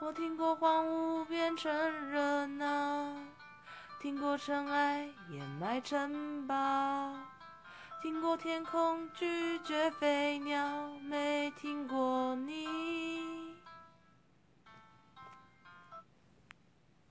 我听过荒芜变成热闹，听过尘埃掩埋城堡，听过天空拒绝飞鸟，没听。